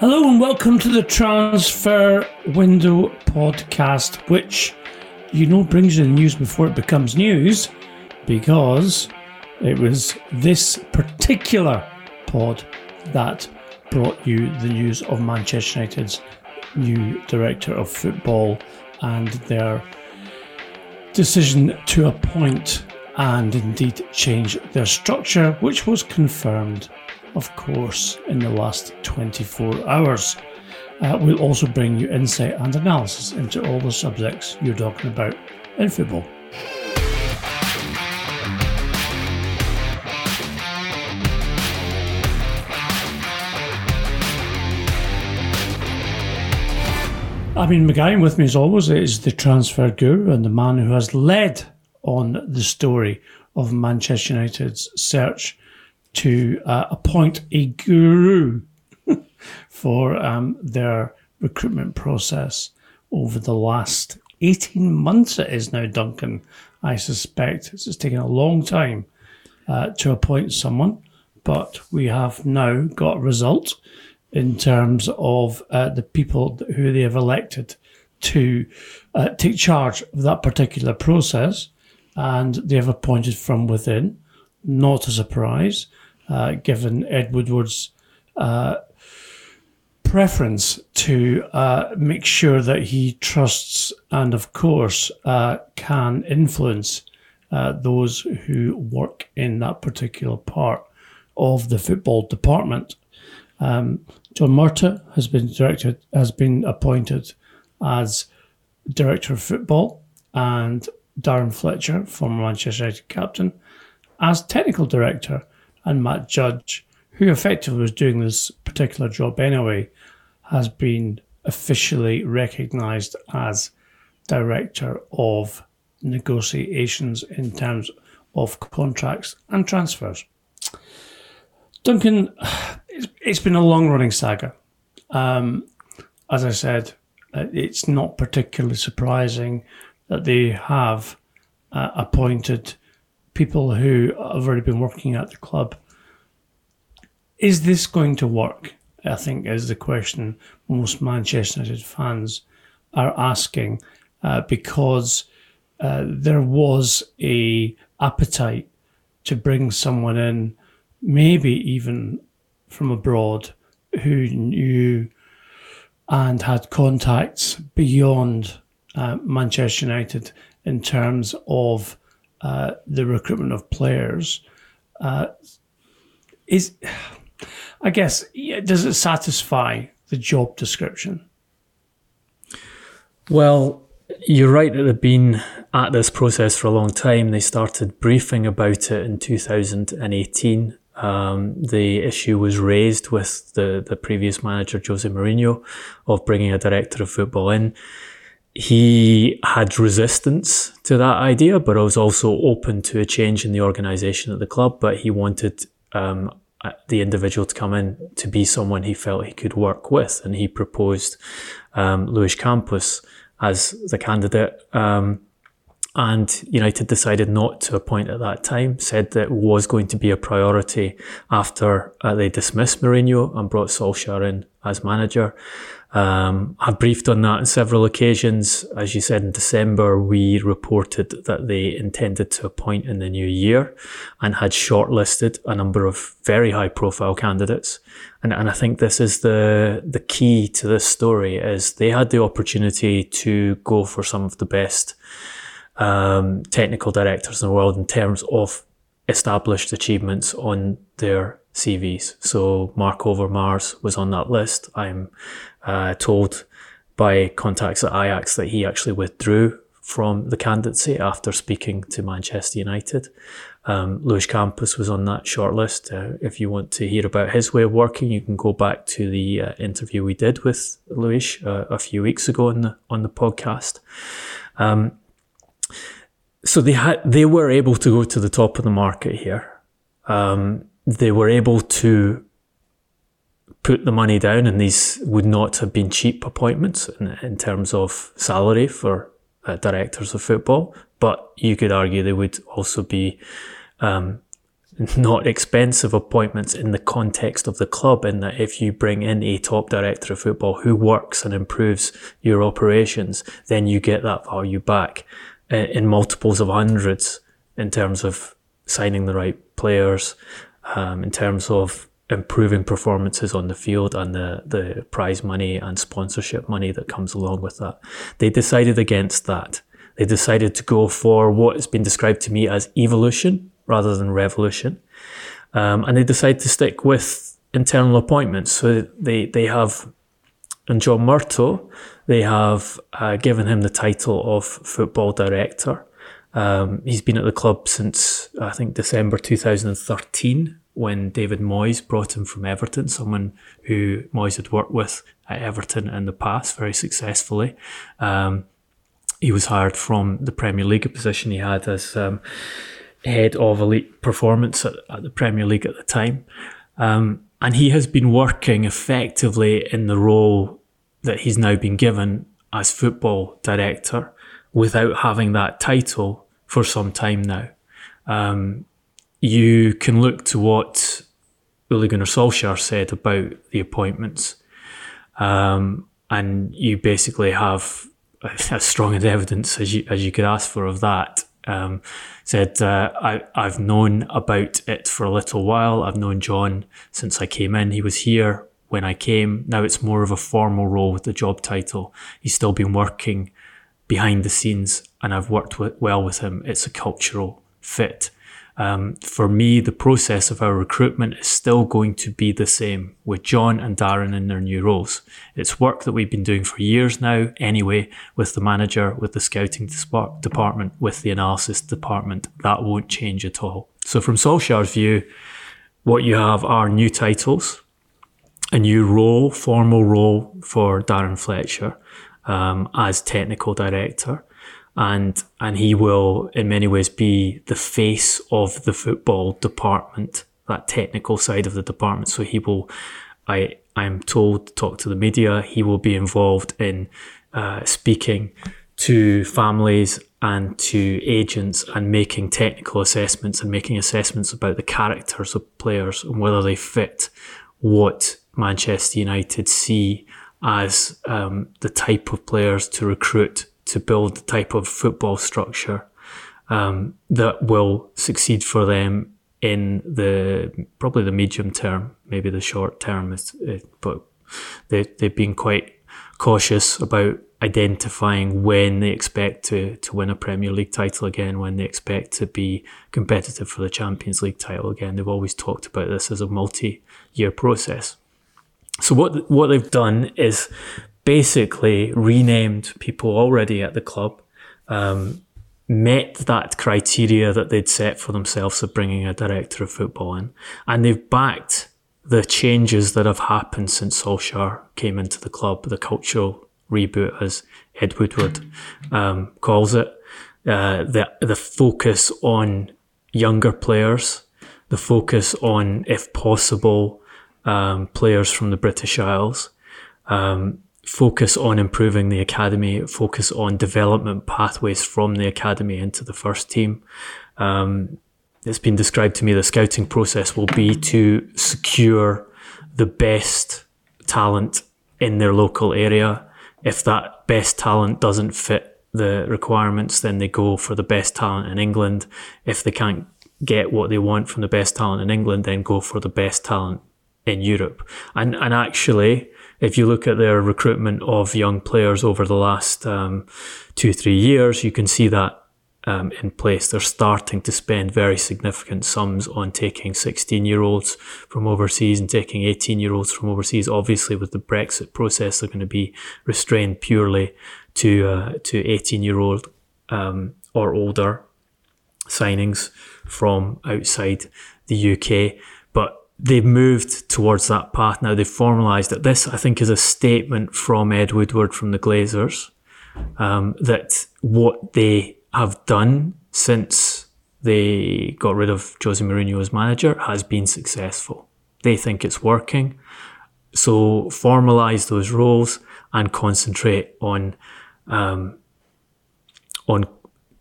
Hello and welcome to the Transfer Window podcast, which you know brings you the news before it becomes news because it was this particular pod that brought you the news of Manchester United's new director of football and their decision to appoint and indeed change their structure, which was confirmed, of course, in the last 24 hours. Uh, we'll also bring you insight and analysis into all the subjects you're talking about in football. I mean, McGarry with me as always is the transfer guru and the man who has led on the story of Manchester United's search to uh, appoint a guru for um, their recruitment process over the last 18 months. It is now, Duncan. I suspect it's taken a long time uh, to appoint someone, but we have now got a result in terms of uh, the people who they have elected to uh, take charge of that particular process, and they have appointed from within. Not a surprise, uh, given Ed Woodward's uh, preference to uh, make sure that he trusts and, of course, uh, can influence those who work in that particular part of the football department. Um, John Murtough has been directed has been appointed as director of football, and Darren Fletcher, former Manchester United captain, as technical director, and Matt Judge, who effectively was doing this particular job anyway, has been officially recognised as director of negotiations in terms of contracts and transfers. Duncan, it's, been a long running saga. Um, as I said, uh, it's not particularly surprising that they have uh, appointed people who have already been working at the club. Is this going to work? I think is the question most Manchester United fans are asking uh, because uh, there was a appetite to bring someone in, maybe even from abroad who knew and had contacts beyond uh, Manchester United in terms of uh, the recruitment of players. Uh, is, I guess, does it satisfy the job description? Well, you're right that they've been at this process for a long time. They started briefing about it in 2018 um, the issue was raised with the, the previous manager, Jose Mourinho, of bringing a director of football in. He had resistance to that idea, but I was also open to a change in the organisation at the club. But he wanted um, the individual to come in to be someone he felt he could work with, and he proposed um, Luis Campos as the candidate. Um, and United decided not to appoint at that time, said that was going to be a priority after uh, they dismissed Mourinho and brought Solskjaer in as manager. Um, I've briefed on that on several occasions. As you said, in December, we reported that they intended to appoint in the new year and had shortlisted a number of very high profile candidates. And, and I think this is the, the key to this story is they had the opportunity to go for some of the best um, technical directors in the world in terms of established achievements on their CVs. So Marc Overmars was on that list. I'm uh, told by contacts at Ajax that he actually withdrew from the candidacy after speaking to Manchester United. Um, Luis Campos was on that shortlist. Uh, if you want to hear about his way of working, you can go back to the uh, interview we did with Luis uh, a few weeks ago on the on the podcast. Um, so they had they were able to go to the top of the market here. Um, they were able to put the money down, and these would not have been cheap appointments in, in terms of salary for uh, directors of football. But you could argue they would also be um, not expensive appointments in the context of the club. In that, if you bring in a top director of football who works and improves your operations, then you get that value back uh, in multiples of hundreds in terms of signing the right players, um, in terms of improving performances on the field and the, the prize money and sponsorship money that comes along with that. They decided against that. They decided to go for what has been described to me as evolution rather than revolution. Um, and they decided to stick with internal appointments. So they, they have, and John Murtough, they have uh, given him the title of football director. Um, he's been at the club since, I think, December 2013 when David Moyes brought him from Everton, someone who Moyes had worked with at Everton in the past very successfully. Um, he was hired from the Premier League, a position he had as um, head of elite performance at, at, the Premier League at the time. Um, and he has been working effectively in the role that he's now been given as football director without having that title for some time now. Um, you can look to what Ole Gunnar Solskjaer said about the appointments, um, and you basically have as strong as evidence as you as you could ask for of that. Um, said uh, I I've known about it for a little while. I've known John since I came in. He was here when I came. Now it's more of a formal role with the job title. He's still been working behind the scenes, and I've worked well with him. It's a cultural fit. Um, for me, the process of our recruitment is still going to be the same with John and Darren in their new roles. It's work that we've been doing for years now, anyway, with the manager, with the scouting department, with the analysis department. That won't change at all. So, from Solskjaer's view, what you have are new titles, a new role, formal role for Darren Fletcher um, as technical director and and he will in many ways be the face of the football department, that technical side of the department. So he will, I I'm told, talk to the media. He will be involved in uh, speaking to families and to agents and making technical assessments and making assessments about the characters of players and whether they fit what Manchester United see as um, the type of players to recruit to build the type of football structure um, that will succeed for them in the probably the medium term, maybe the short term. Is, uh, but they they've been quite cautious about identifying when they expect to to win a Premier League title again, when they expect to be competitive for the Champions League title again. They've always talked about this as a multi-year process. So what what they've done is basically renamed people already at the club, um, met that criteria that they'd set for themselves of bringing a director of football in, and they've backed the changes that have happened since Solskjaer came into the club, the cultural reboot, as Ed Woodward um, calls it, uh, the the focus on younger players, the focus on, if possible, um, players from the British Isles. Um, focus on improving the academy, focus on development pathways from the academy into the first team. Um, it's been described to me the scouting process will be to secure the best talent in their local area. If that best talent doesn't fit the requirements, then they go for the best talent in England. If they can't get what they want from the best talent in England, then go for the best talent in Europe. And and actually, if you look at their recruitment of young players over the last um, two, three years, you can see that um, in place. They're starting to spend very significant sums on taking 16 year olds from overseas and taking 18 year olds from overseas. Obviously, with the Brexit process, they're going to be restrained purely to uh, to 18 year old um, or older. signings from outside the UK. They've moved towards that path now. They've formalised it. This, I think, is a statement from Ed Woodward from the Glazers um, that what they have done since they got rid of Jose Mourinho as manager has been successful. They think it's working. So formalise those roles and concentrate on um, on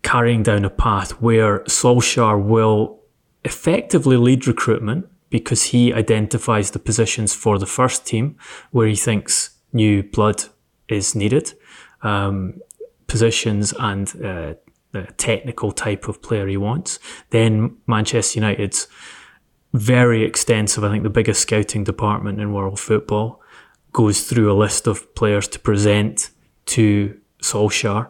carrying down a path where Solskjaer will effectively lead recruitment because he identifies the positions for the first team where he thinks new blood is needed, um, positions and uh, the technical type of player he wants. Then Manchester United's very extensive, I think the biggest scouting department in world football, goes through a list of players to present to Solskjaer.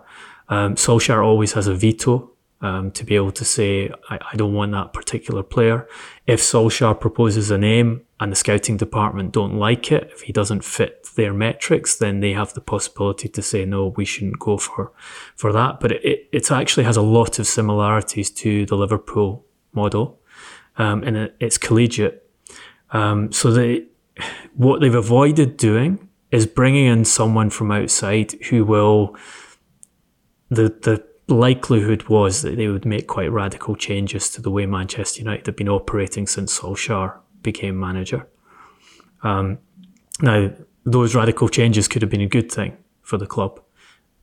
Um, Solskjaer always has a veto um, to be able to say, I, I, don't want that particular player. If Solskjaer proposes a name and the scouting department don't like it, if he doesn't fit their metrics, then they have the possibility to say, no, we shouldn't go for, for that. But it, it actually has a lot of similarities to the Liverpool model, um, and it, it's collegiate. Um, so they, what they've avoided doing is bringing in someone from outside who will, the, the likelihood was that they would make quite radical changes to the way Manchester United had been operating since Solskjaer became manager. Um, now, those radical changes could have been a good thing for the club,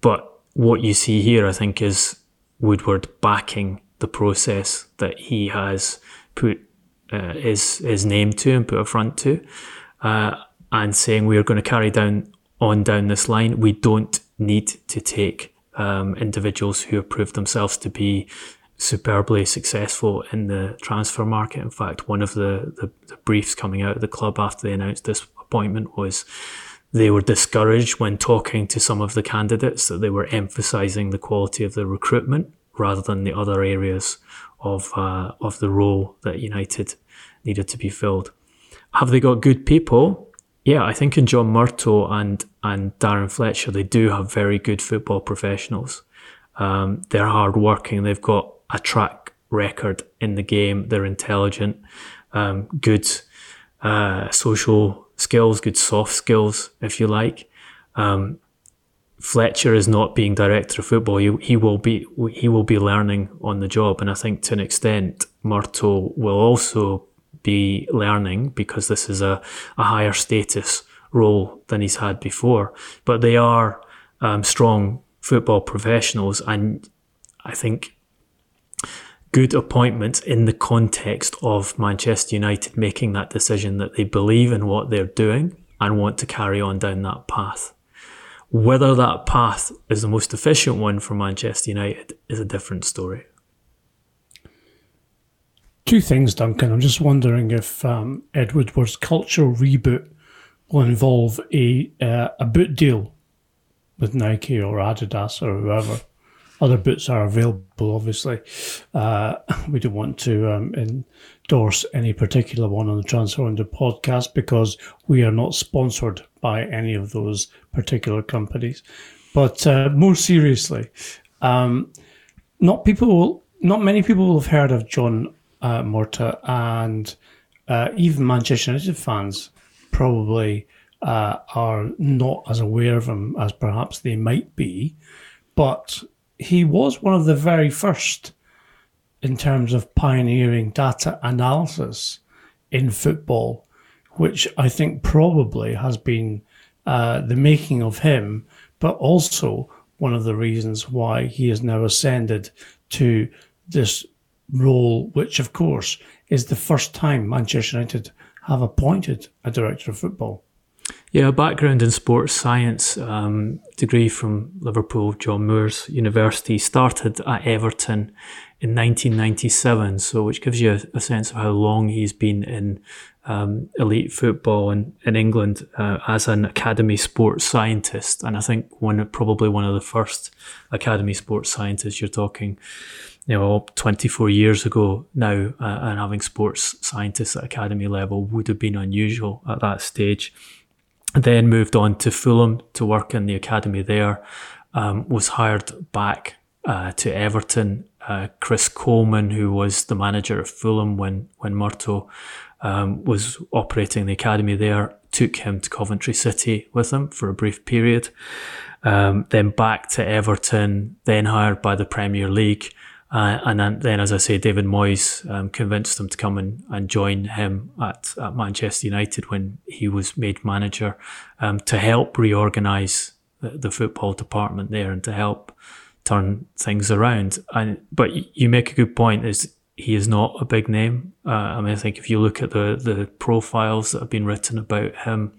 but what you see here, I think, is Woodward backing the process that he has put uh, his his name to and put a front to, uh, and saying we are going to carry down on down this line. We don't need to take um, individuals who have proved themselves to be superbly successful in the transfer market. In fact, one of the, the, the, briefs coming out of the club after they announced this appointment was they were discouraged when talking to some of the candidates that they were emphasizing the quality of the recruitment rather than the other areas of uh, of the role that United needed to be filled. Have they got good people? Yeah, I think in John Murtough and and Darren Fletcher, they do have very good football professionals. Um, they're hardworking. They've got a track record in the game. They're intelligent, um, good uh, social skills, good soft skills, if you like. Um, Fletcher is not being director of football. He, he will be he will be learning on the job, and I think to an extent, Murtough will also be learning because this is a, a higher status role than he's had before. But they are um, strong football professionals, and I think good appointments in the context of Manchester United making that decision that they believe in what they're doing and want to carry on down that path. Whether that path is the most efficient one for Manchester United is a different story. Two things, Duncan. I'm just wondering if um, Ed cultural reboot will involve a uh, a boot deal with Nike or Adidas or whoever. Other boots are available, obviously. Uh, we don't want to um, endorse any particular one on the Transfer Window podcast because we are not sponsored by any of those particular companies. But uh, more seriously, um, not people, not many people will have heard of John uh, Murtough, and uh, even Manchester United fans probably uh, are not as aware of him as perhaps they might be. But he was one of the very first in terms of pioneering data analysis in football, which I think probably has been uh, the making of him, but also one of the reasons why he has now ascended to this role, which of course is the first time Manchester United have appointed a director of football. Yeah, a background in sports science, um, degree from Liverpool, John Moores University, started at Everton in 1997, so which gives you a, a sense of how long he's been in um, elite football in, in England uh, as an academy sports scientist. And I think one probably one of the first academy sports scientists you're talking you know, 24 years ago now, uh, and having sports scientists at academy level would have been unusual at that stage. Then moved on to Fulham to work in the academy there. Um, was hired back uh, to Everton Uh, Chris Coleman, who was the manager of Fulham when when Murtough um, was operating the academy there, took him to Coventry City with him for a brief period. Um, then back to Everton, then hired by the Premier League. Uh, and then, as I say, David Moyes um, convinced him to come and, and join him at, at Manchester United when he was made manager um, to help reorganise the, the, football department there and to help turn things around. And but you make a good point: is he is not a big name. Uh, I mean, I think if you look at the the profiles that have been written about him,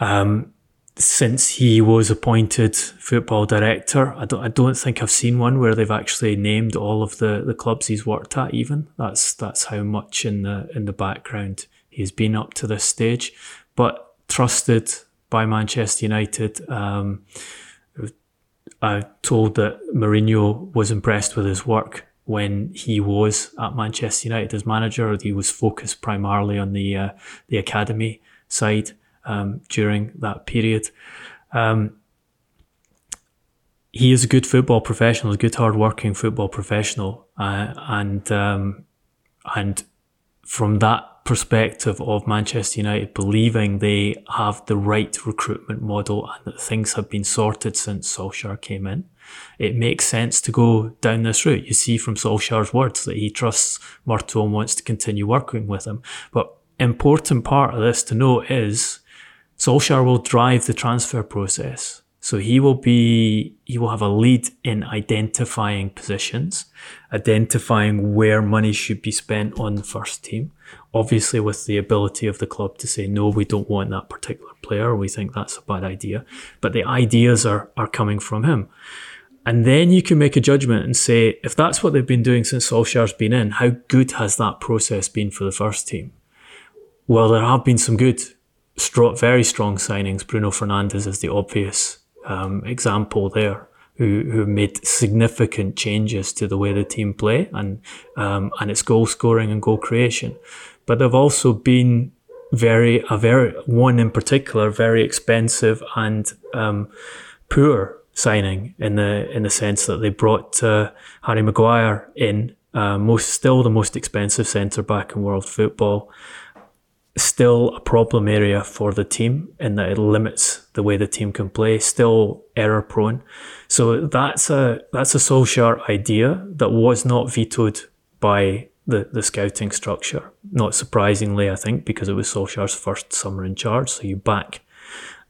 um, since he was appointed football director, I don't, I don't think I've seen one where they've actually named all of the, the clubs he's worked at. Even that's that's how much in the in the background he's been up to this stage, but trusted by Manchester United. Um, I told that Mourinho was impressed with his work when he was at Manchester United as manager. He was focused primarily on the uh, the academy side um, during that period. Um, he is a good football professional, a good hard-working football professional, uh, and um, and from that perspective of Manchester United believing they have the right recruitment model and that things have been sorted since Solskjaer came in, it makes sense to go down this route. You see from Solskjaer's words that he trusts Murtough and wants to continue working with him. But important part of this to note is Solskjaer will drive the transfer process. So he will be, he will have a lead in identifying positions, identifying where money should be spent on the first team. Obviously with the ability of the club to say, no, we don't want that particular player. We think that's a bad idea. But the ideas are, are coming from him. And then you can make a judgment and say, if that's what they've been doing since Solskjaer's been in, how good has that process been for the first team? Well, there have been some good strong, very strong signings. Bruno Fernandes is the obvious um, example there, who who made significant changes to the way the team play and um, and its goal scoring and goal creation. But they've also been very a very one in particular very expensive and um, poor signing in the in the sense that they brought uh, Harry Maguire in, uh, most still the most expensive centre back in world football still a problem area for the team in that it limits the way the team can play, still error prone. So that's a that's a Solskjaer idea that was not vetoed by the, the scouting structure. Not surprisingly, I think, because it was Solskjaer's first summer in charge. So you back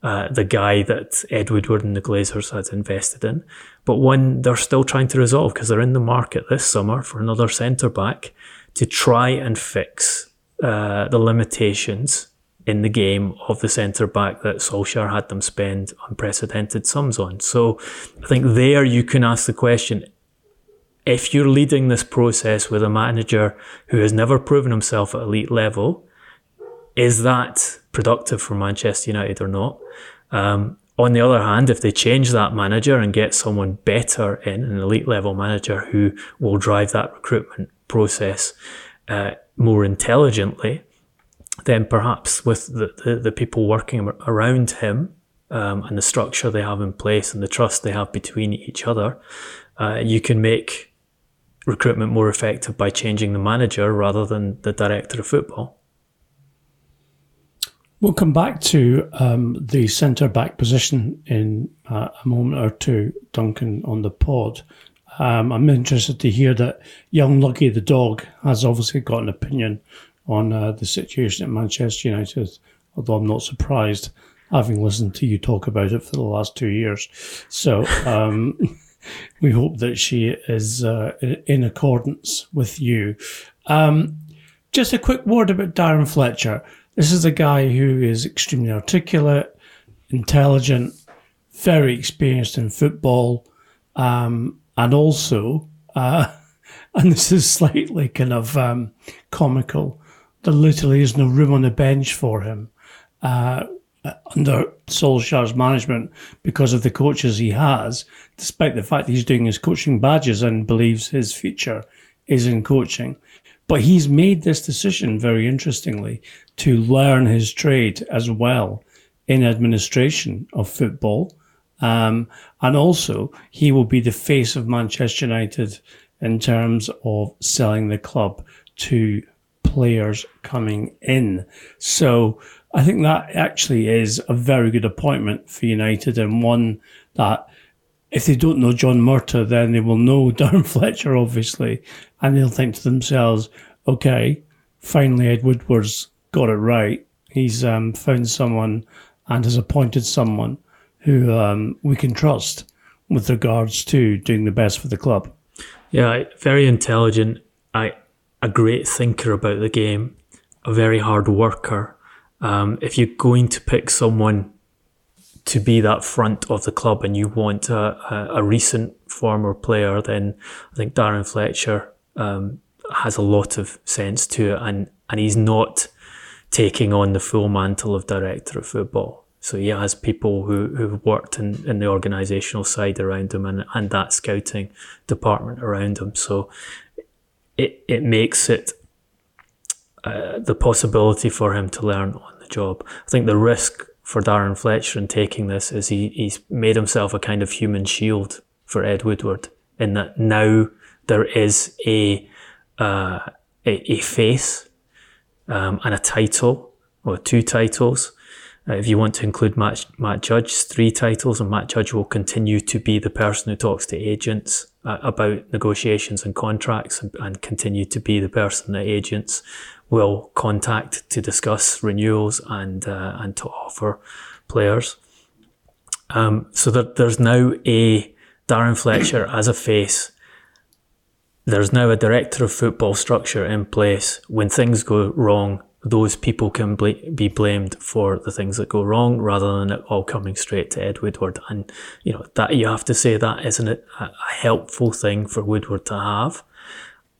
uh, the guy that Ed Woodward and the Glazers had invested in, but one they're still trying to resolve because they're in the market this summer for another centre back to try and fix uh, the limitations in the game of the centre back that Solskjaer had them spend unprecedented sums on. So I think there you can ask the question if you're leading this process with a manager who has never proven himself at elite level, is that productive for Manchester United or not? Um, on the other hand, if they change that manager and get someone better in, an elite level manager who will drive that recruitment process, uh, more intelligently, then perhaps with the, the, the people working around him um, and the structure they have in place and the trust they have between each other, uh, you can make recruitment more effective by changing the manager rather than the director of football. We'll come back to um, the centre back position in uh, a moment or two, Duncan, on the pod. Um, I'm interested to hear that young Lucky the dog has obviously got an opinion on uh, the situation at Manchester United, although I'm not surprised having listened to you talk about it for the last two years. So um, we hope that she is uh, in accordance with you. Um, just a quick word about Darren Fletcher. This is a guy who is extremely articulate, intelligent, very experienced in football. Um, and also, uh, and this is slightly kind of um, comical, there literally is no room on the bench for him uh, under Solskjaer's management because of the coaches he has, despite the fact he's doing his coaching badges and believes his future is in coaching. But he's made this decision, very interestingly, to learn his trade as well in administration of football um, and also, he will be the face of Manchester United in terms of selling the club to players coming in. So I think that actually is a very good appointment for United and one that if they don't know John Murtough, then they will know Darren Fletcher, obviously, and they'll think to themselves, okay, finally Ed Woodward's got it right. He's um, found someone and has appointed someone who um, we can trust with regards to doing the best for the club. Yeah, very intelligent. I a great thinker about the game, a very hard worker. Um, if you're going to pick someone to be that front of the club and you want a, a, a recent former player, then I think Darren Fletcher um, has a lot of sense to it and, and he's not taking on the full mantle of director of football. So he has people who, who've worked in, in the organisational side around him and, and that scouting department around him. So it, it makes it uh, the possibility for him to learn on the job. I think the risk for Darren Fletcher in taking this is he, he's made himself a kind of human shield for Ed Woodward in that now there is a uh, a, a, face um, and a title or two titles. Uh, if you want to include Matt, Matt Judge, three titles, and Matt Judge will continue to be the person who talks to agents uh, about negotiations and contracts and, and continue to be the person that agents will contact to discuss renewals and uh, and to offer players. Um, so there's now a Darren Fletcher as a face. There's now a director of football structure in place. When things go wrong, those people can bl- be blamed for the things that go wrong rather than it all coming straight to Ed Woodward. And, you know, that you have to say that isn't a, a helpful thing for Woodward to have.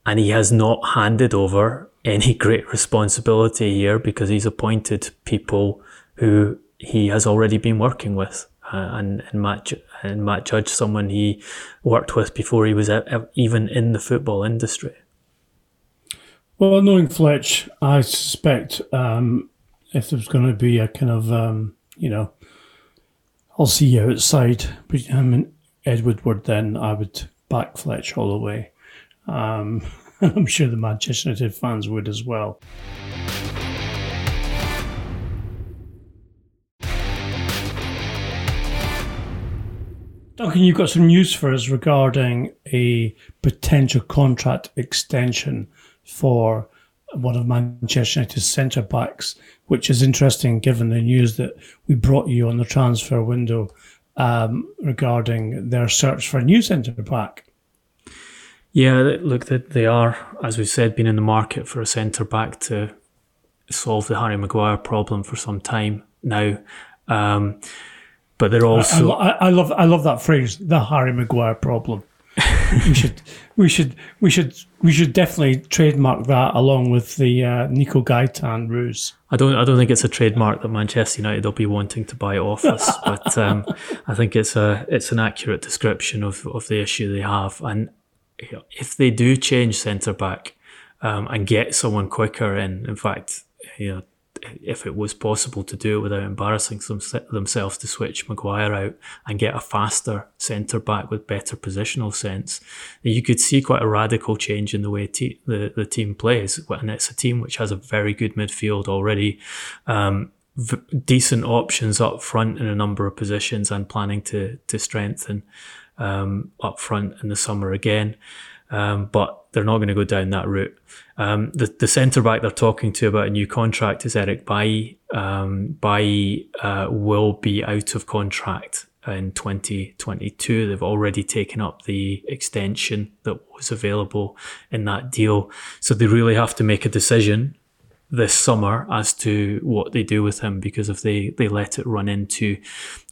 And he has not handed over any great responsibility here because he's appointed people who he has already been working with. Uh, and, and Matt and Matt Judge, someone he worked with before he was even in the football industry. Well, knowing Fletch, I suspect um, if there's going to be a kind of um, you know, I'll see you outside. But I mean, Ed Woodward, then I would back Fletch all the way. Um, I'm sure the Manchester United fans would as well. Duncan, you've got some news for us regarding a potential contract extension for one of Manchester United's centre backs, which is interesting given the news that we brought you on the transfer window um, regarding their search for a new centre back. Yeah, look, they are, as we've said, been in the market for a centre back to solve the Harry Maguire problem for some time now. Um, but they're also. I, I, I, love, I love that phrase, the Harry Maguire problem. We should, we should, we should, we should definitely trademark that along with the uh, Nico Gaitan ruse. I don't, I don't think it's a trademark that Manchester United will be wanting to buy off us, but um, I think it's a, it's an accurate description of, of the issue they have, and if they do change centre back um, and get someone quicker in, in fact, you know, if it was possible to do it without embarrassing themselves to switch Maguire out and get a faster centre back with better positional sense, you could see quite a radical change in the way te- the, the team plays. And it's a team which has a very good midfield already. Um, v- decent options up front in a number of positions and planning to to strengthen um, up front in the summer again. Um, but they're not going to go down that route. Um, the the centre back they're talking to about a new contract is Eric Bailly. Um, Bailly uh, will be out of contract in 2022. They've already taken up the extension that was available in that deal. So they really have to make a decision this summer as to what they do with him because if they, they let it run into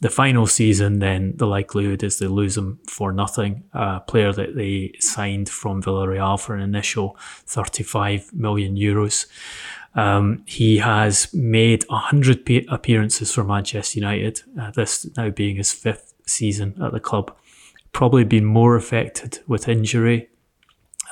the final season, then the likelihood is they lose him for nothing. A player that they signed from Villarreal for an initial 35 million euros. Um, he has made 100 appearances for Manchester United, uh, this now being his fifth season at the club. Probably been more affected with injury,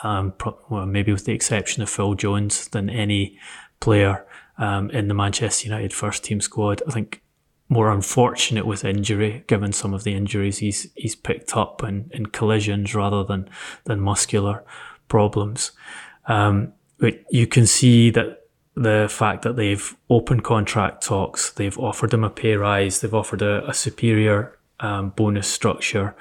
um, well, maybe with the exception of Phil Jones, than any player um, in the Manchester United first team squad. I think more unfortunate with injury, given some of the injuries he's he's picked up in, in collisions rather than than muscular problems. Um, but you can see that the fact that they've opened contract talks, they've offered him a pay rise, they've offered a, a superior um, bonus structure.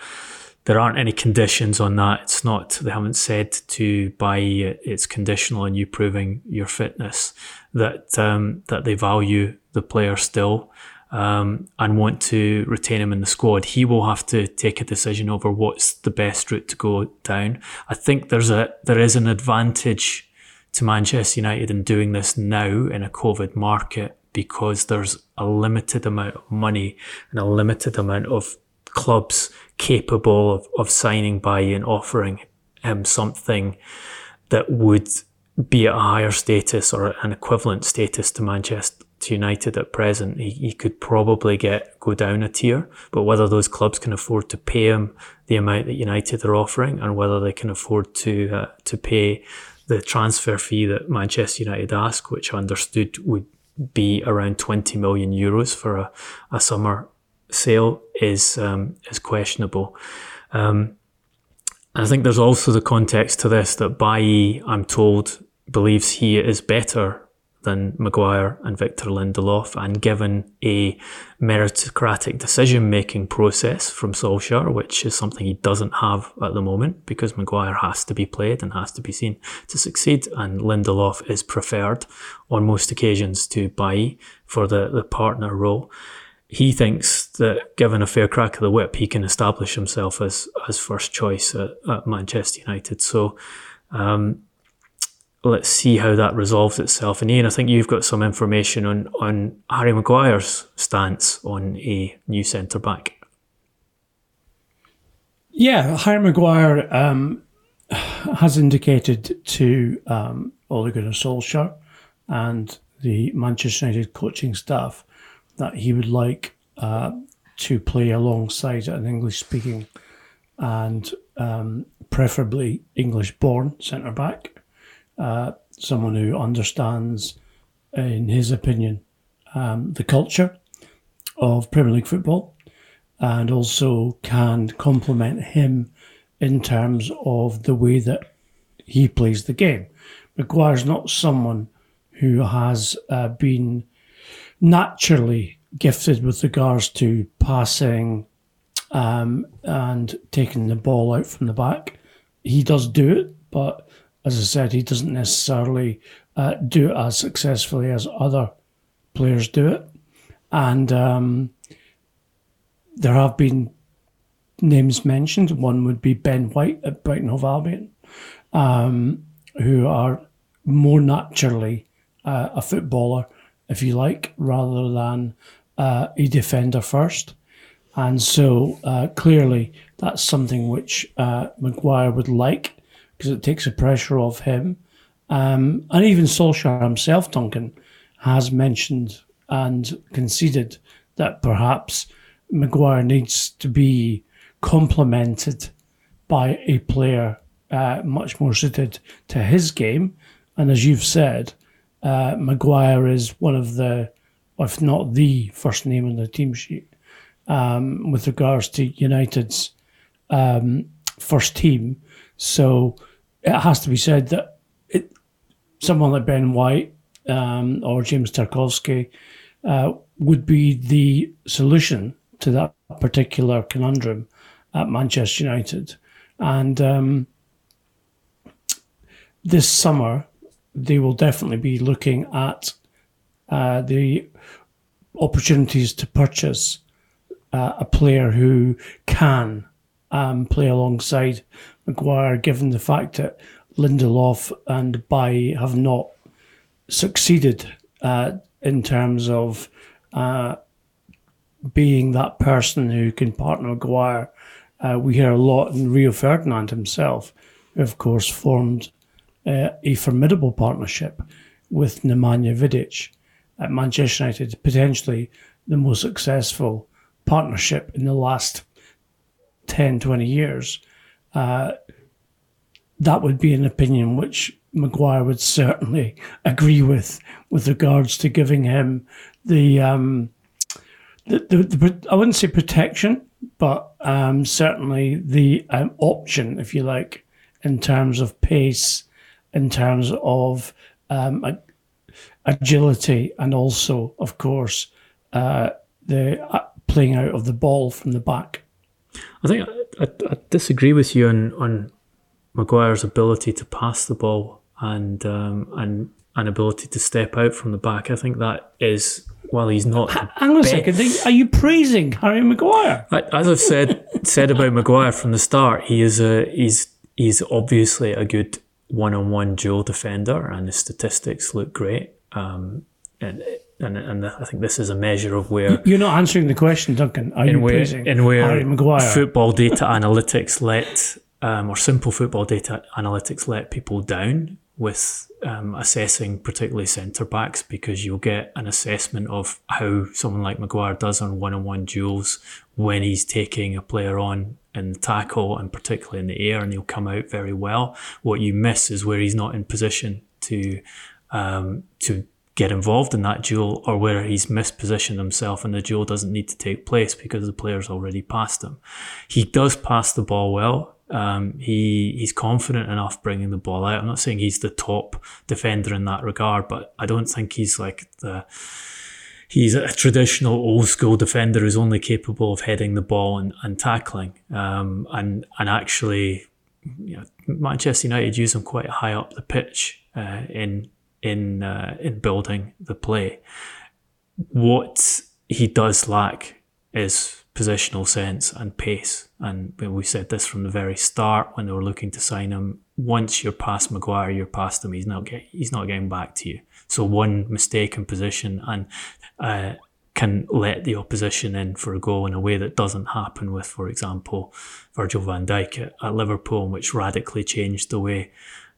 There aren't any conditions on that. It's not, they haven't said to buy it, it's conditional on you proving your fitness, that, um, that they value the player still. Um, and want to retain him in the squad, he will have to take a decision over what's the best route to go down. I think there's a there is an advantage to Manchester United in doing this now in a COVID market because there's a limited amount of money and a limited amount of clubs capable of, of signing by and offering him something that would be at a higher status or an equivalent status to Manchester United at present. He, he could probably get go down a tier, but whether those clubs can afford to pay him the amount that United are offering and whether they can afford to uh, to pay the transfer fee that Manchester United ask, which I understood would be around 20 million euros for a, a summer sale, is um, is questionable. Um, I think there's also the context to this that Bailly, I'm told, believes he is better than Maguire and Victor Lindelof, and given a meritocratic decision making process from Solskjaer, which is something he doesn't have at the moment because Maguire has to be played and has to be seen to succeed, and Lindelof is preferred on most occasions to Bailly for the, the partner role. He thinks that given a fair crack of the whip, he can establish himself as, as first choice at, at Manchester United. So, um, let's see how that resolves itself. And Ian, I think you've got some information on, on Harry Maguire's stance on a new centre back. Yeah, Harry Maguire um, has indicated to um, Ole Gunnar Solskjaer and the Manchester United coaching staff that he would like uh, to play alongside an English speaking and um, preferably English born centre back uh, someone who understands, in his opinion, um, the culture of Premier League football and also can complement him in terms of the way that he plays the game. Maguire's not someone who has uh, been naturally gifted with regards to passing um, and taking the ball out from the back. He does do it, but as I said, he doesn't necessarily uh, do it as successfully as other players do it. And um, there have been names mentioned. One would be Ben White at Brighton Hove Albion, um, who are more naturally uh, a footballer, if you like, rather than uh, a defender first. And so uh, clearly, that's something which uh, Maguire would like because it takes the pressure off him. Um, and even Solskjaer himself, Duncan, has mentioned and conceded that perhaps Maguire needs to be complemented by a player uh, much more suited to his game. And as you've said, uh, Maguire is one of the, if not the first name on the team sheet um, with regards to United's um, first team. So it has to be said that it, someone like Ben White um, or James Tarkowski uh, would be the solution to that particular conundrum at Manchester United. And um, this summer, they will definitely be looking at uh, the opportunities to purchase uh, a player who can um, play alongside Maguire, given the fact that Lindelof and Bailly have not succeeded uh, in terms of uh, being that person who can partner Maguire. Uh, we hear a lot in Rio Ferdinand himself, who of course formed uh, a formidable partnership with Nemanja Vidic at Manchester United, potentially the most successful partnership in the last 10, 20 years, uh, that would be an opinion which Maguire would certainly agree with, with regards to giving him the um, the, the, the, I wouldn't say protection, but um, certainly the um, option, if you like, in terms of pace, in terms of um, agility, and also, of course, uh, the uh, playing out of the ball from the back. I think I, I, I disagree with you on on Maguire's ability to pass the ball and um, and an ability to step out from the back. I think that is while he's not. Hang on a second. Are you praising Harry Maguire? As I've said said about Maguire from the start, he is a he's he's obviously a good one-on-one duel defender, and his statistics look great. Um, and and and I think this is a measure of where you're not answering the question, Duncan. Are you where, in where Harry Maguire? Football data analytics let um, or simple football data analytics let people down with um, assessing particularly centre backs because you'll get an assessment of how someone like Maguire does on one on one duels when he's taking a player on in the tackle and particularly in the air and he'll come out very well. What you miss is where he's not in position to um, to get involved in that duel or where he's mispositioned himself and the duel doesn't need to take place because the player's already passed him. He does pass the ball well. Um, he he's confident enough bringing the ball out. I'm not saying he's the top defender in that regard, but I don't think he's like the he's a traditional old school defender who's only capable of heading the ball and, and tackling. Um, and and actually, you know, Manchester United use him quite high up the pitch uh, in in uh, in building the play. What he does lack is positional sense and pace. And we said this from the very start when they were looking to sign him. Once you're past Maguire, you're past him. He's not get, he's not getting back to you. So one mistake in position and uh, can let the opposition in for a goal in a way that doesn't happen with, for example, Virgil van Dijk at, at Liverpool, which radically changed the way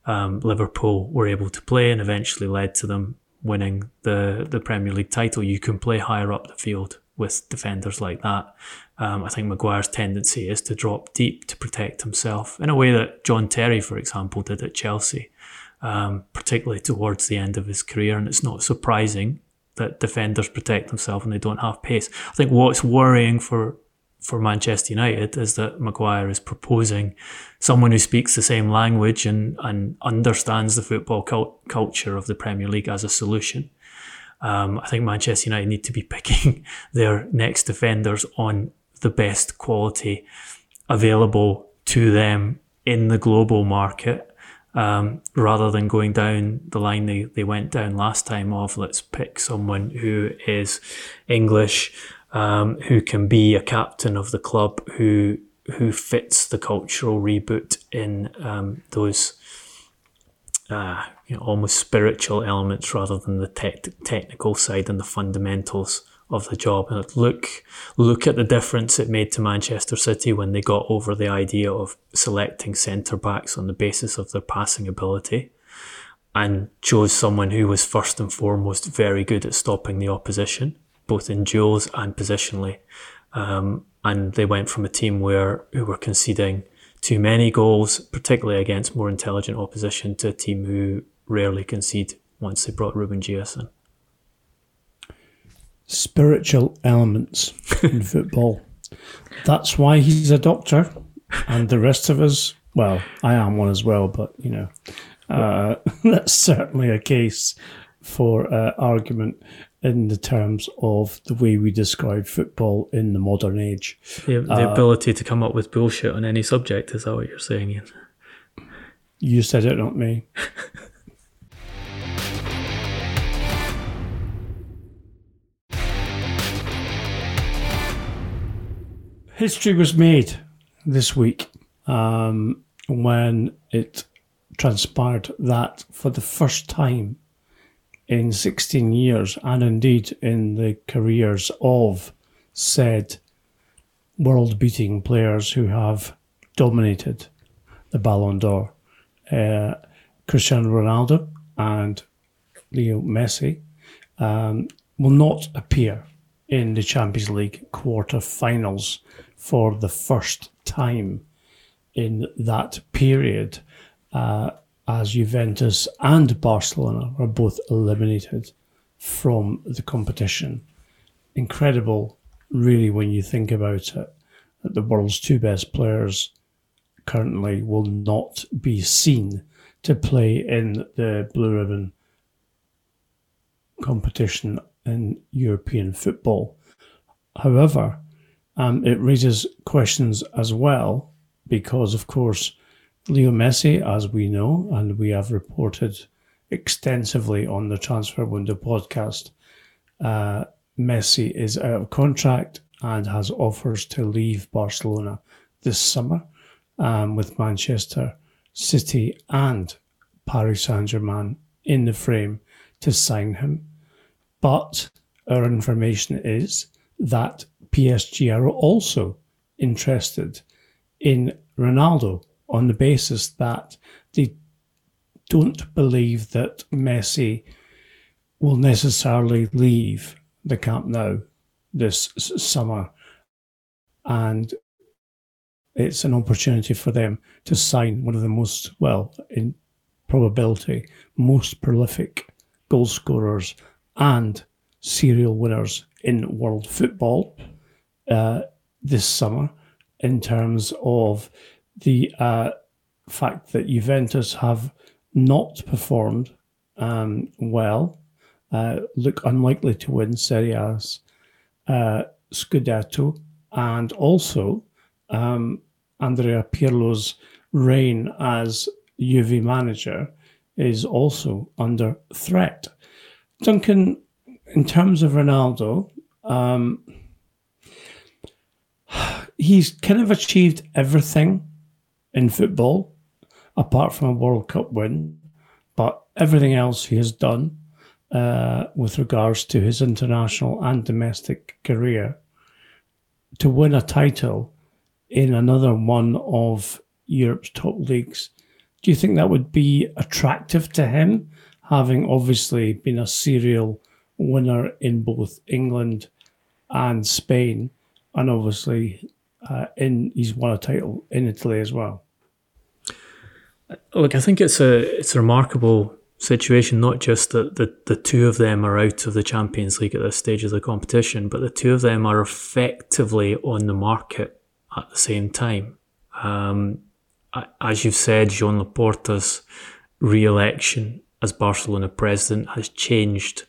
um, Liverpool were able to play and eventually led to them winning the, the Premier League title. You can play higher up the field with defenders like that. Um, I think Maguire's tendency is to drop deep to protect himself in a way that John Terry, for example, did at Chelsea, um, particularly towards the end of his career. And it's not surprising that defenders protect themselves and they don't have pace. I think what's worrying for for Manchester United is that Maguire is proposing someone who speaks the same language and, and understands the football cult- culture of the Premier League as a solution. Um, I think Manchester United need to be picking their next defenders on the best quality available to them in the global market. Um, rather than going down the line they, they went down last time of let's pick someone who is English, um, who can be a captain of the club, who who fits the cultural reboot in um, those uh, you know, almost spiritual elements rather than the te- technical side and the fundamentals of the job. And look, look at the difference it made to Manchester City when they got over the idea of selecting centre backs on the basis of their passing ability and chose someone who was first and foremost very good at stopping the opposition, both in duels and positionally. Um, and they went from a team where who were conceding too many goals, particularly against more intelligent opposition, to a team who rarely concede once they brought Ruben Dias in. Spiritual elements in football. That's why he's a doctor, and the rest of us, well, I am one as well, but you know, uh, that's certainly a case for uh, argument in the terms of the way we describe football in the modern age. The, the uh, ability to come up with bullshit on any subject, is that what you're saying, Ian? You said it, not me. History was made this week um, when it transpired that for the first time in 16 years, and indeed in the careers of said world beating players who have dominated the Ballon d'Or. Uh, Cristiano Ronaldo and Leo Messi um, will not appear in the Champions League quarter finals for the first time in that period. Uh, as Juventus and Barcelona were both eliminated from the competition. Incredible really, when you think about it, that the world's two best players currently will not be seen to play in the Blue Ribbon competition in European football. However, um, it raises questions as well because, of course, Leo Messi, as we know, and we have reported extensively on the Transfer Window podcast, uh, Messi is out of contract and has offers to leave Barcelona this summer um, with Manchester City and Paris Saint Germain in the frame to sign him. But our information is that PSG are also interested in Ronaldo on the basis that they don't believe that Messi will necessarily leave the Camp Nou this summer. And it's an opportunity for them to sign one of the most, well, in probability, most prolific goal scorers and serial winners in world football uh, this summer in terms of the uh, fact that Juventus have not performed um, well, uh, look unlikely to win Serie A's uh, Scudetto, and also um, Andrea Pirlo's reign as Juve manager is also under threat. Duncan, in terms of Ronaldo, um, he's kind of achieved everything in football apart from a World Cup win, but everything else he has done uh, with regards to his international and domestic career to win a title in another one of Europe's top leagues. Do you think that would be attractive to him, having obviously been a serial winner in both England and Spain, and obviously uh, in he's won a title in Italy as well? Look, I think it's a it's a remarkable situation, not just that the, the two of them are out of the Champions League at this stage of the competition, but the two of them are effectively on the market at the same time. Um, as you've said, Joan Laporta's re election as Barcelona president has changed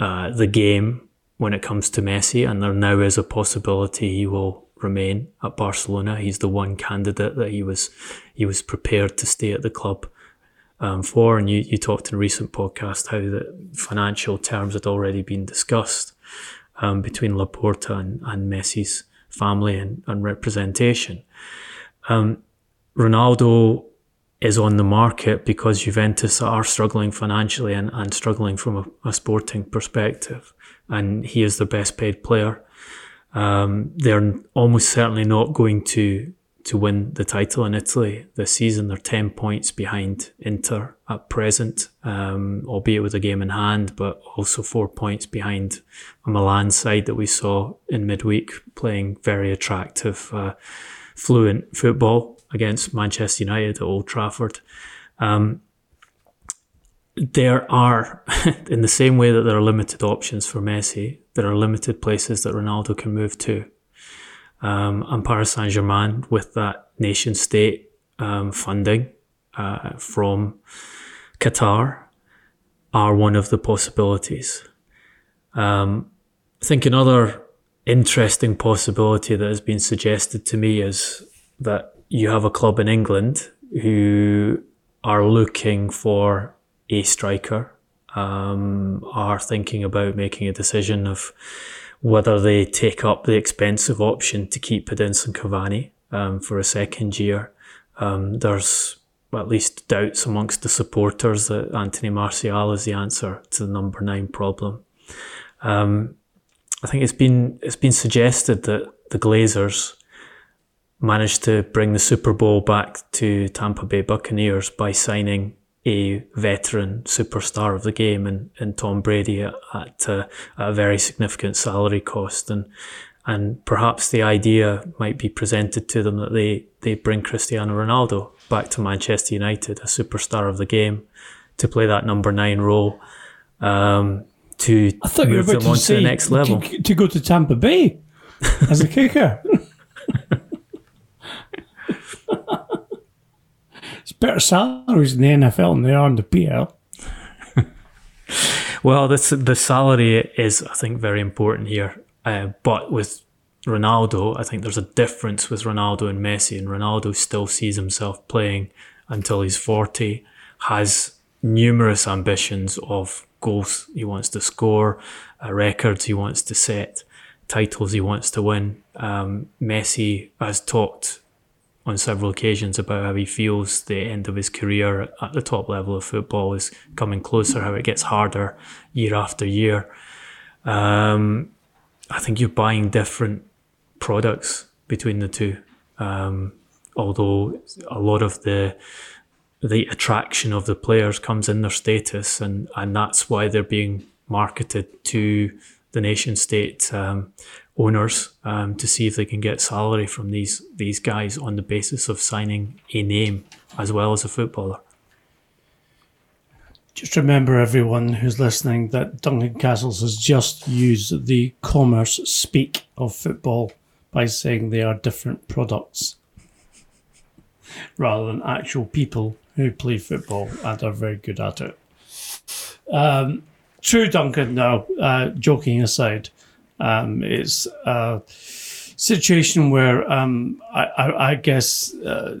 uh, the game when it comes to Messi, and there now is a possibility he will remain at Barcelona. He's the one candidate that he was he was prepared to stay at the club um, for. And you, you talked in a recent podcast how the financial terms had already been discussed um, between Laporta and, and Messi's family and, and representation. Um, Ronaldo is on the market because Juventus are struggling financially and, and struggling from a, a sporting perspective. And he is the best paid player. Um, they're almost certainly not going to to win the title in Italy this season. They're 10 points behind Inter at present, um, albeit with a game in hand, but also four points behind a Milan side that we saw in midweek playing very attractive, uh, fluent football against Manchester United at Old Trafford. Um, there are, in the same way that there are limited options for Messi, there are limited places that Ronaldo can move to um, and Paris Saint Germain with that nation state um, funding uh, from Qatar are one of the possibilities. Um, I think another interesting possibility that has been suggested to me is that you have a club in England who are looking for a striker, um, are thinking about making a decision of whether they take up the expensive option to keep Edinson Cavani um, for a second year. Um, there's at least doubts amongst the supporters that Anthony Martial is the answer to the number nine problem. Um, I think it's been it's been suggested that the Glazers managed to bring the Super Bowl back to Tampa Bay Buccaneers by signing a veteran superstar of the game and, and Tom Brady at, at, uh, at a very significant salary cost. And, and perhaps the idea might be presented to them that they, they bring Cristiano Ronaldo back to Manchester United, a superstar of the game, to play that number nine role, um, to I thought move you were about them on to, say, to the next level. To, to, go to Tampa Bay. as a kicker. it's better salaries in the NFL than they are in the PL. Well, this the salary is, I think, very important here. Uh, but with Ronaldo, I think there's a difference with Ronaldo and Messi, and Ronaldo still sees himself playing until he's 40, has numerous ambitions of goals he wants to score, uh, records he wants to set, titles he wants to win. Um, Messi has talked on several occasions about how he feels the end of his career at the top level of football is coming closer, how it gets harder year after year. Um, I think you're buying different products between the two. Um, although a lot of the the attraction of the players comes in their status, and and that's why they're being marketed to the nation state um, owners um, to see if they can get salary from these these guys on the basis of signing a name as well as a footballer. Just remember, everyone who's listening, that Duncan Castles has just used the commerce speak of football by saying they are different products rather than actual people who play football and are very good at it. Um, true, Duncan, now, uh, joking aside, um, it's a situation where um, I, I, I, guess uh,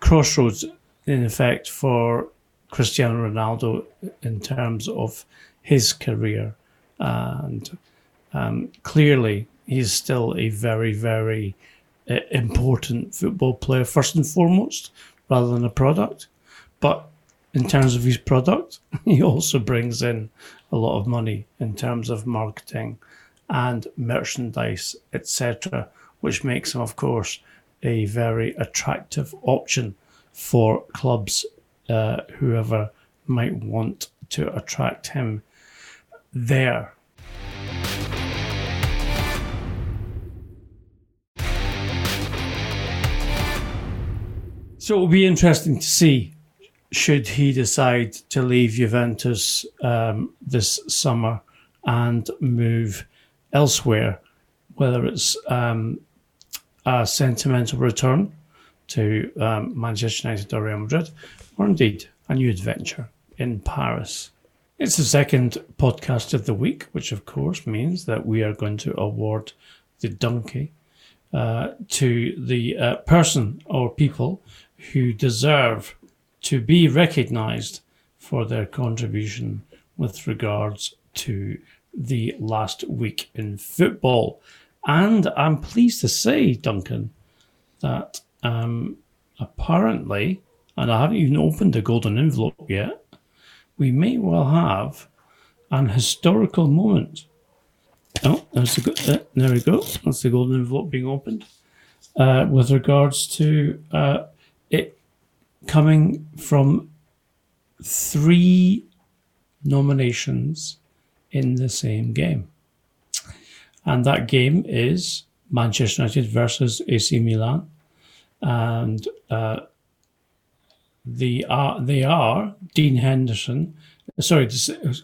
crossroads, in effect, for Cristiano Ronaldo in terms of his career. And um, clearly, he's still a very, very uh, important football player, first and foremost, rather than a product. But in terms of his product, he also brings in a lot of money in terms of marketing and merchandise, etc., which makes him, of course, a very attractive option for clubs, uh, whoever might want to attract him there. So it will be interesting to see should he decide to leave Juventus um, this summer and move elsewhere, whether it's um, a sentimental return to um, Manchester United or Real Madrid, or indeed a new adventure in Paris. It's the second podcast of the week, which of course means that we are going to award the donkey uh, to the uh, person or people who deserve to be recognized for their contribution with regards to the last week in football. And I'm pleased to say, Duncan, that um, apparently, and I haven't even opened the golden envelope yet, we may well have an historical moment. Oh, there's the, uh, there we go. That's the golden envelope being opened. Uh, with regards to uh, it coming from three nominations in the same game. And that game is Manchester United versus AC Milan. And uh, the, uh, they are Dean Henderson. Sorry,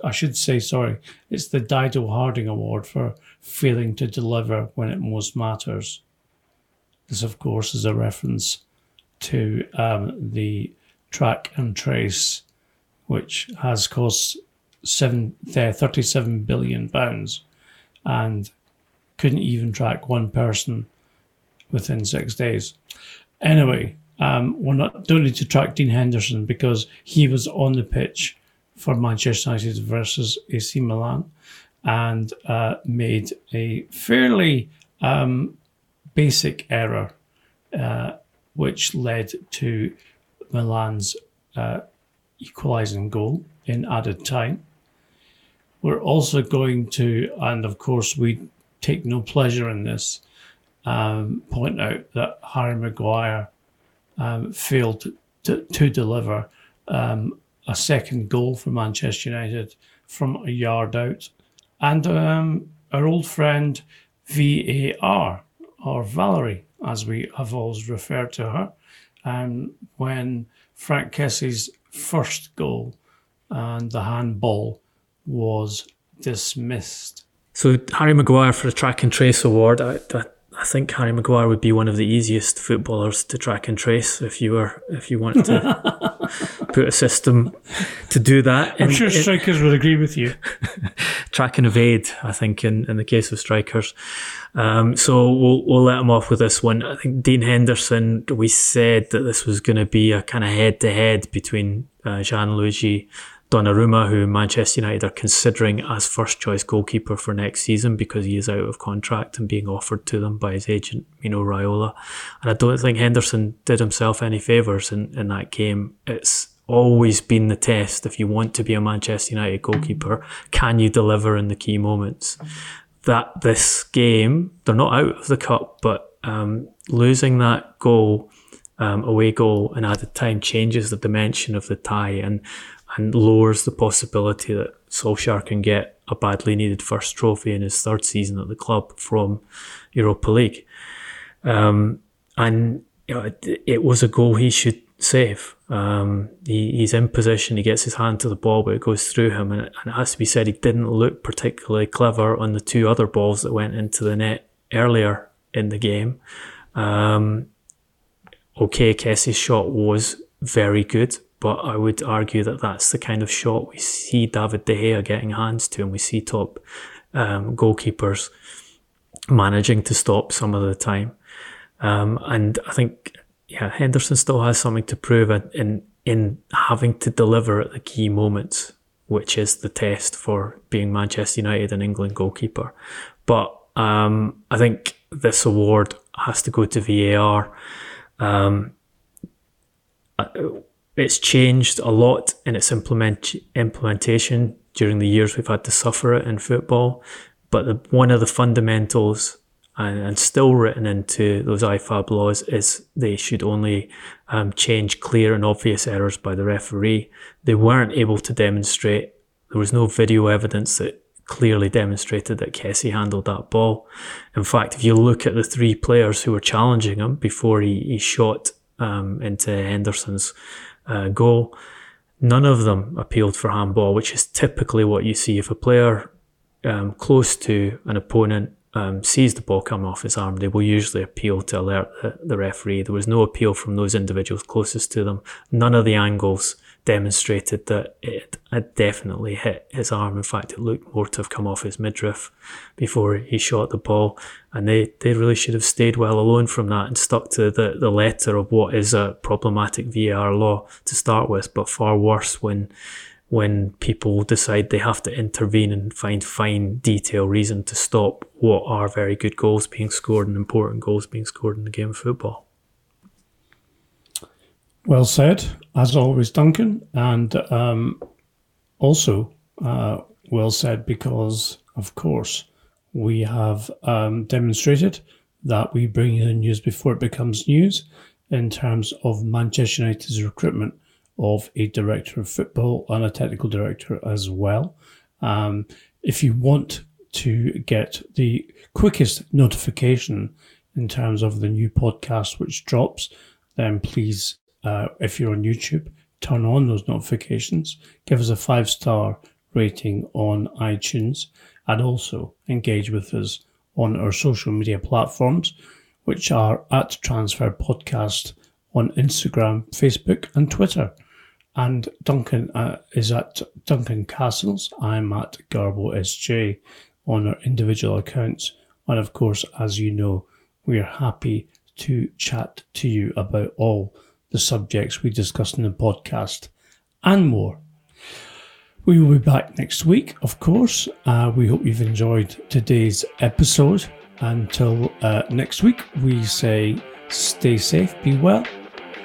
I should say, sorry. It's the Dido Harding Award for failing to deliver when it most matters. This, of course, is a reference to um, the track and trace, which has cost seven, uh, 37 billion pounds and couldn't even track one person within six days. Anyway, um, we're not don't need to track Dean Henderson because he was on the pitch for Manchester United versus AC Milan and uh, made a fairly um, basic error, uh, which led to Milan's uh, equalising goal in added time. We're also going to, and of course, we take no pleasure in this, um, point out that Harry Maguire um, failed to, to deliver um, a second goal for Manchester United from a yard out. And um, our old friend VAR, or Valerie, as we have always referred to her, um, when Franck Kessie's first goal and the handball was dismissed. So Harry Maguire for the Track and Trace Award, I, I I think Harry Maguire would be one of the easiest footballers to track and trace if you were if you wanted to put a system to do that. I'm sure strikers would agree with you. track and evade, I think, in, in the case of strikers. Um, so we'll we'll let him off with this one. I think Dean Henderson. We said that this was going to be a kind of head to head between uh, Gianluigi Donnarumma, who Manchester United are considering as first choice goalkeeper for next season because he is out of contract and being offered to them by his agent, Mino Raiola. And I don't think Henderson did himself any favours in, in that game. It's always been the test if you want to be a Manchester United goalkeeper, can you deliver in the key moments? That this game, they're not out of the cup, but um, losing that goal, um, away goal, in added time changes the dimension of the tie. And and lowers the possibility that Solskjaer can get a badly needed first trophy in his third season at the club from Europa League. Um, and you know, it, it, was a goal he should save. Um, he, he's in position, he gets his hand to the ball, but it goes through him. And it, and it has to be said, he didn't look particularly clever on the two other balls that went into the net earlier in the game. Um, okay, Kessie's shot was very good, but I would argue that that's the kind of shot we see David De Gea getting hands to, and we see top um, goalkeepers managing to stop some of the time. Um, and I think, yeah, Henderson still has something to prove in in having to deliver at the key moments, which is the test for being Manchester United and England goalkeeper. But um, I think this award has to go to VAR. Um, it's changed a lot in its implement implementation during the years we've had to suffer it in football. But the, one of the fundamentals and, and, still written into those IFAB laws is they should only um, change clear and obvious errors by the referee. They weren't able to demonstrate, there was no video evidence that clearly demonstrated that Kessie handled that ball. In fact, if you look at the three players who were challenging him before he, he shot um, into Henderson's uh, goal. None of them appealed for handball, which is typically what you see if a player um, close to an opponent um, sees the ball coming off his arm, they will usually appeal to alert the, the, referee. There was no appeal from those individuals closest to them. None of the angles demonstrated that it had definitely hit his arm. In fact, it looked more to have come off his midriff before he shot the ball. And they, they really should have stayed well alone from that and stuck to the, the letter of what is a problematic VAR law to start with, but far worse when when people decide they have to intervene and find fine detail reason to stop what are very good goals being scored and important goals being scored in the game of football. Well said, as always, Duncan, and um, also uh, well said because, of course, we have um, demonstrated that we bring the news before it becomes news in terms of Manchester United's recruitment of a director of football and a technical director as well. Um, if you want to get the quickest notification in terms of the new podcast which drops, then please uh, if you're on YouTube, turn on those notifications, give us a five star rating on iTunes, and also engage with us on our social media platforms, which are at Transfer Podcast on Instagram, Facebook, and Twitter. And Duncan uh, is at Duncan Castles. I'm at Garbo SJ on our individual accounts. And of course, as you know, we are happy to chat to you about all the subjects we discussed in the podcast, and more. We will be back next week, of course. Uh, we hope you've enjoyed today's episode. Until uh, next week, we say stay safe, be well,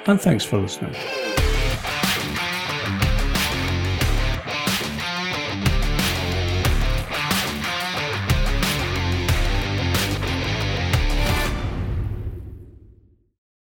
and thanks for listening.